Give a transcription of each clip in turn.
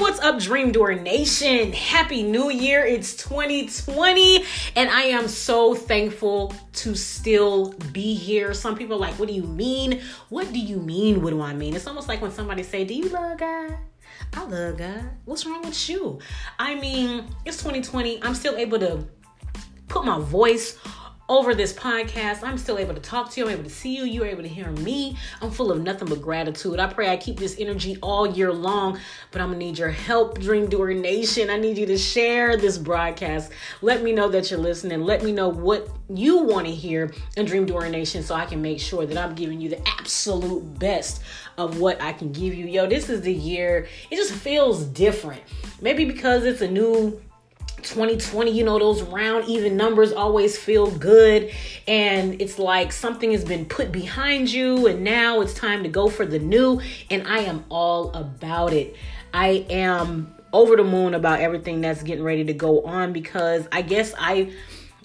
what's up, Dream Doer Nation? Happy New Year. It's 2020, and I am so thankful to still be here. Some people like, What do you mean? What do you mean? What do I mean? It's almost like when somebody say, Do you love God? I love God. What's wrong with you? I mean, it's 2020. I'm still able to put my voice over this podcast. I'm still able to talk to you. I'm able to see you. You're able to hear me. I'm full of nothing but gratitude. I pray I keep this energy all year long, but I'm going to need your help, Dream Doer Nation. I need you to share this broadcast. Let me know that you're listening. Let me know what you want to hear in Dream Doer Nation so I can make sure that I'm giving you the absolute best of what I can give you. Yo, this is the year. It just feels different. Maybe because it's a new 2020, you know, those round, even numbers always feel good. And it's like something has been put behind you, and now it's time to go for the new. And I am all about it. I am over the moon about everything that's getting ready to go on because I guess I.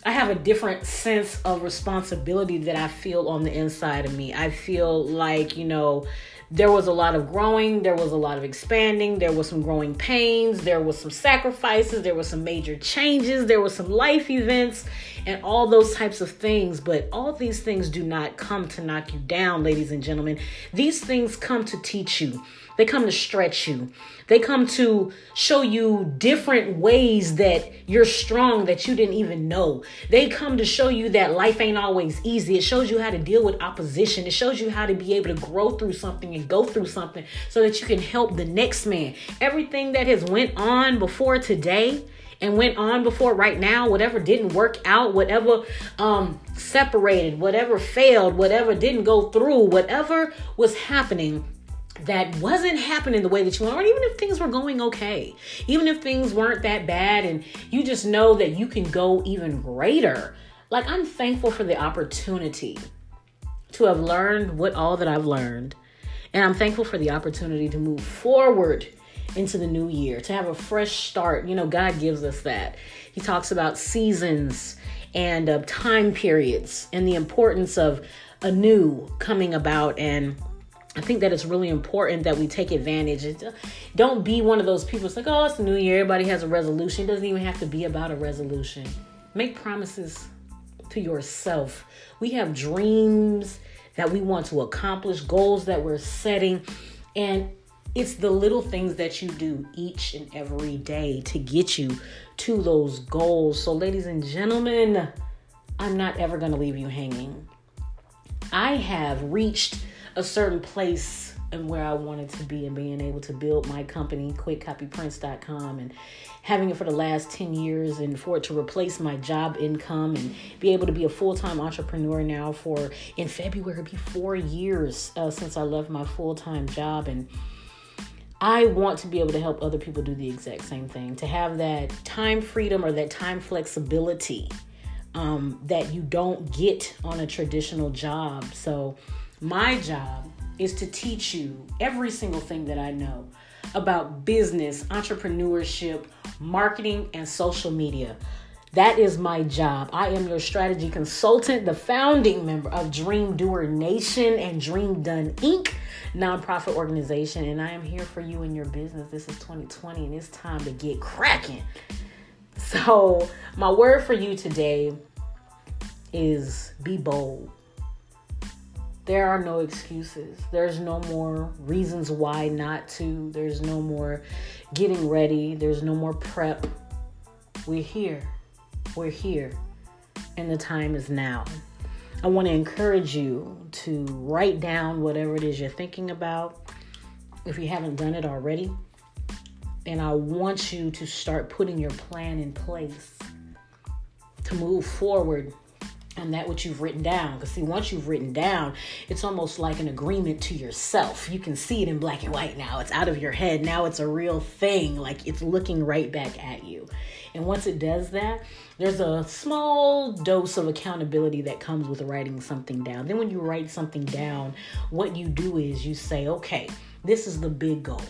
I have a different sense of responsibility that I feel on the inside of me. I feel like, you know, there was a lot of growing, there was a lot of expanding, there was some growing pains, there was some sacrifices, there was some major changes, there was some life events and all those types of things, but all these things do not come to knock you down, ladies and gentlemen. These things come to teach you. They come to stretch you. They come to show you different ways that you're strong that you didn't even know. They come to show you that life ain't always easy. It shows you how to deal with opposition. It shows you how to be able to grow through something and go through something so that you can help the next man. Everything that has went on before today and went on before right now whatever didn't work out whatever um separated whatever failed whatever didn't go through whatever was happening that wasn't happening the way that you want, or even if things were going okay, even if things weren't that bad, and you just know that you can go even greater. Like, I'm thankful for the opportunity to have learned what all that I've learned. And I'm thankful for the opportunity to move forward into the new year, to have a fresh start. You know, God gives us that. He talks about seasons and uh, time periods and the importance of a new coming about and I think that it's really important that we take advantage. Don't be one of those people. It's like, oh, it's the new year. Everybody has a resolution. It doesn't even have to be about a resolution. Make promises to yourself. We have dreams that we want to accomplish, goals that we're setting. And it's the little things that you do each and every day to get you to those goals. So, ladies and gentlemen, I'm not ever going to leave you hanging. I have reached a certain place and where I wanted to be and being able to build my company, quickcopyprints.com, and having it for the last 10 years and for it to replace my job income and be able to be a full time entrepreneur now for in February, be four years uh, since I left my full time job. And I want to be able to help other people do the exact same thing, to have that time freedom or that time flexibility um, that you don't get on a traditional job. So, my job is to teach you every single thing that I know about business, entrepreneurship, marketing, and social media. That is my job. I am your strategy consultant, the founding member of Dream Doer Nation and Dream Done Inc., nonprofit organization, and I am here for you in your business. This is 2020 and it's time to get cracking. So, my word for you today is be bold. There are no excuses. There's no more reasons why not to. There's no more getting ready. There's no more prep. We're here. We're here. And the time is now. I want to encourage you to write down whatever it is you're thinking about if you haven't done it already. And I want you to start putting your plan in place to move forward and that what you've written down because see once you've written down it's almost like an agreement to yourself. You can see it in black and white now. It's out of your head. Now it's a real thing. Like it's looking right back at you. And once it does that there's a small dose of accountability that comes with writing something down. Then when you write something down what you do is you say okay this is the big goal.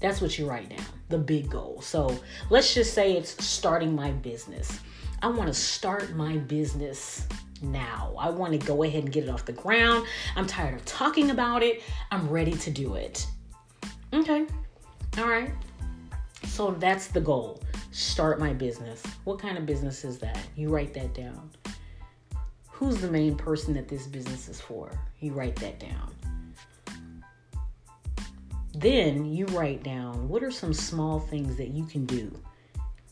That's what you write down the big goal. So let's just say it's starting my business. I want to start my business now. I want to go ahead and get it off the ground. I'm tired of talking about it. I'm ready to do it. Okay. All right. So that's the goal. Start my business. What kind of business is that? You write that down. Who's the main person that this business is for? You write that down. Then you write down what are some small things that you can do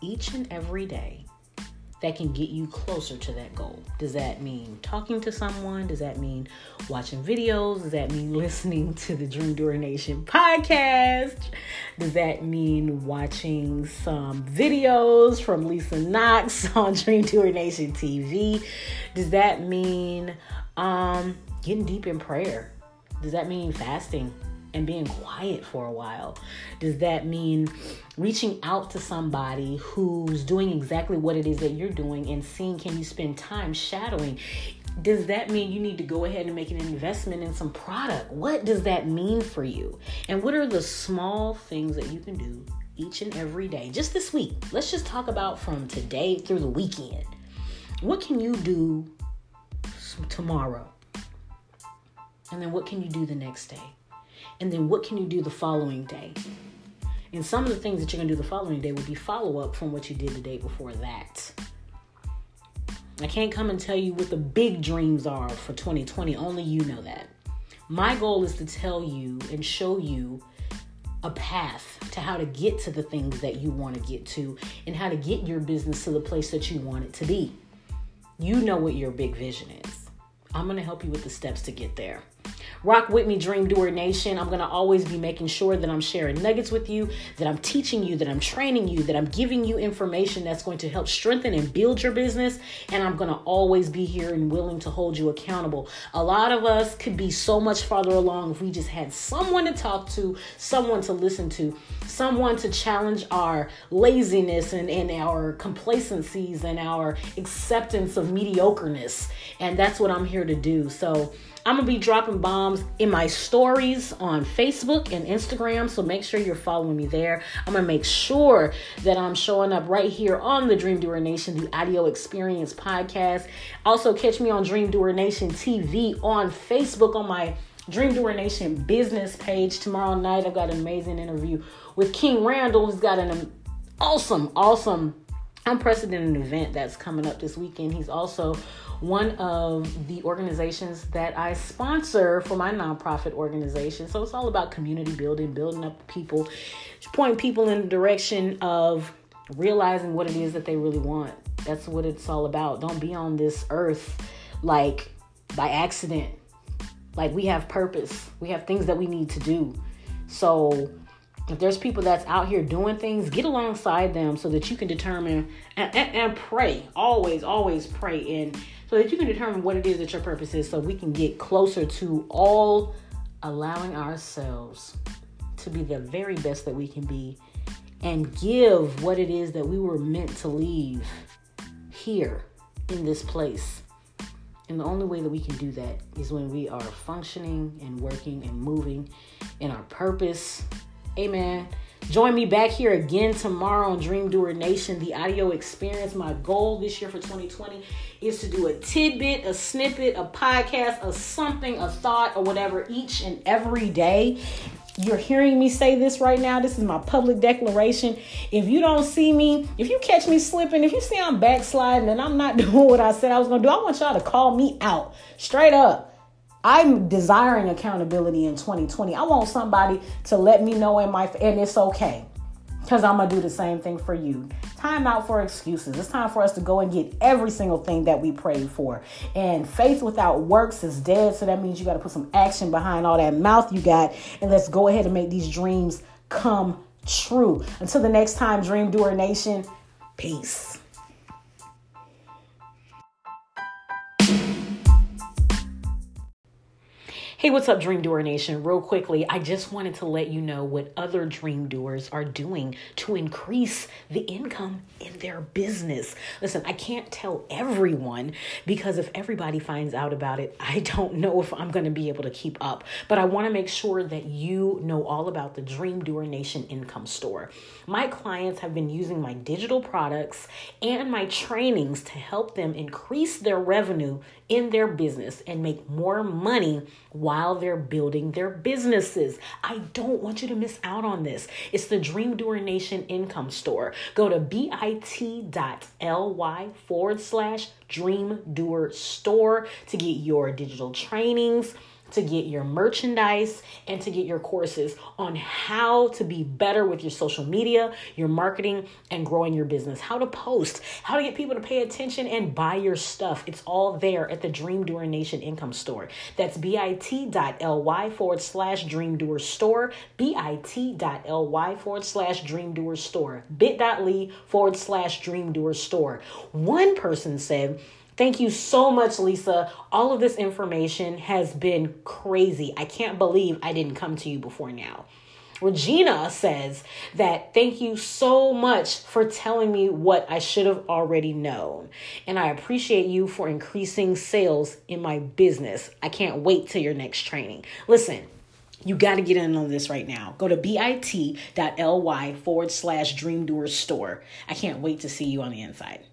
each and every day that can get you closer to that goal. Does that mean talking to someone? Does that mean watching videos? Does that mean listening to the Dream Doer Nation podcast? Does that mean watching some videos from Lisa Knox on Dream Doer Nation TV? Does that mean um, getting deep in prayer? Does that mean fasting? And being quiet for a while? Does that mean reaching out to somebody who's doing exactly what it is that you're doing and seeing can you spend time shadowing? Does that mean you need to go ahead and make an investment in some product? What does that mean for you? And what are the small things that you can do each and every day? Just this week. Let's just talk about from today through the weekend. What can you do tomorrow? And then what can you do the next day? And then what can you do the following day? And some of the things that you're going to do the following day will be follow up from what you did the day before that. I can't come and tell you what the big dreams are for 2020. Only you know that. My goal is to tell you and show you a path to how to get to the things that you want to get to and how to get your business to the place that you want it to be. You know what your big vision is. I'm going to help you with the steps to get there. Rock with me, Dream Doer Nation. I'm going to always be making sure that I'm sharing nuggets with you, that I'm teaching you, that I'm training you, that I'm giving you information that's going to help strengthen and build your business. And I'm going to always be here and willing to hold you accountable. A lot of us could be so much farther along if we just had someone to talk to, someone to listen to, someone to challenge our laziness and, and our complacencies and our acceptance of mediocreness. And that's what I'm here to do. So, I'm gonna be dropping bombs in my stories on Facebook and Instagram, so make sure you're following me there. I'm gonna make sure that I'm showing up right here on the Dream Doer Nation, the audio experience podcast. Also, catch me on Dream Doer Nation TV on Facebook on my Dream Doer Nation business page. Tomorrow night, I've got an amazing interview with King Randall, who's got an awesome, awesome, unprecedented event that's coming up this weekend. He's also one of the organizations that I sponsor for my nonprofit organization. So it's all about community building, building up people, pointing people in the direction of realizing what it is that they really want. That's what it's all about. Don't be on this earth like by accident. Like we have purpose, we have things that we need to do. So if there's people that's out here doing things, get alongside them so that you can determine and, and, and pray. Always, always pray and so that you can determine what it is that your purpose is so we can get closer to all allowing ourselves to be the very best that we can be and give what it is that we were meant to leave here in this place. And the only way that we can do that is when we are functioning and working and moving in our purpose. Amen. Join me back here again tomorrow on Dream Doer Nation, the audio experience. My goal this year for 2020 is to do a tidbit, a snippet, a podcast, a something, a thought, or whatever each and every day. You're hearing me say this right now. This is my public declaration. If you don't see me, if you catch me slipping, if you see I'm backsliding and I'm not doing what I said I was going to do, I want y'all to call me out straight up. I'm desiring accountability in 2020. I want somebody to let me know in my and it's okay. Cuz I'm going to do the same thing for you. Time out for excuses. It's time for us to go and get every single thing that we prayed for. And faith without works is dead, so that means you got to put some action behind all that mouth you got and let's go ahead and make these dreams come true. Until the next time, Dream Doer Nation, peace. Hey, what's up, Dream Doer Nation? Real quickly, I just wanted to let you know what other dream doers are doing to increase the income in their business. Listen, I can't tell everyone because if everybody finds out about it, I don't know if I'm going to be able to keep up. But I want to make sure that you know all about the Dream Doer Nation Income Store. My clients have been using my digital products and my trainings to help them increase their revenue in their business and make more money while they're building their businesses. I don't want you to miss out on this. It's the Dream Doer Nation Income Store. Go to bit.ly forward slash Dream Doer Store to get your digital trainings to get your merchandise and to get your courses on how to be better with your social media, your marketing, and growing your business. How to post, how to get people to pay attention and buy your stuff. It's all there at the Dream Doer Nation Income Store. That's bit.ly forward slash Dream Doer Store, bit.ly forward slash Dream Doer Store, bit.ly forward slash Dream Doer Store. One person said, Thank you so much, Lisa. All of this information has been crazy. I can't believe I didn't come to you before now. Regina says that thank you so much for telling me what I should have already known. And I appreciate you for increasing sales in my business. I can't wait till your next training. Listen, you got to get in on this right now. Go to bit.ly forward slash dream doers store. I can't wait to see you on the inside.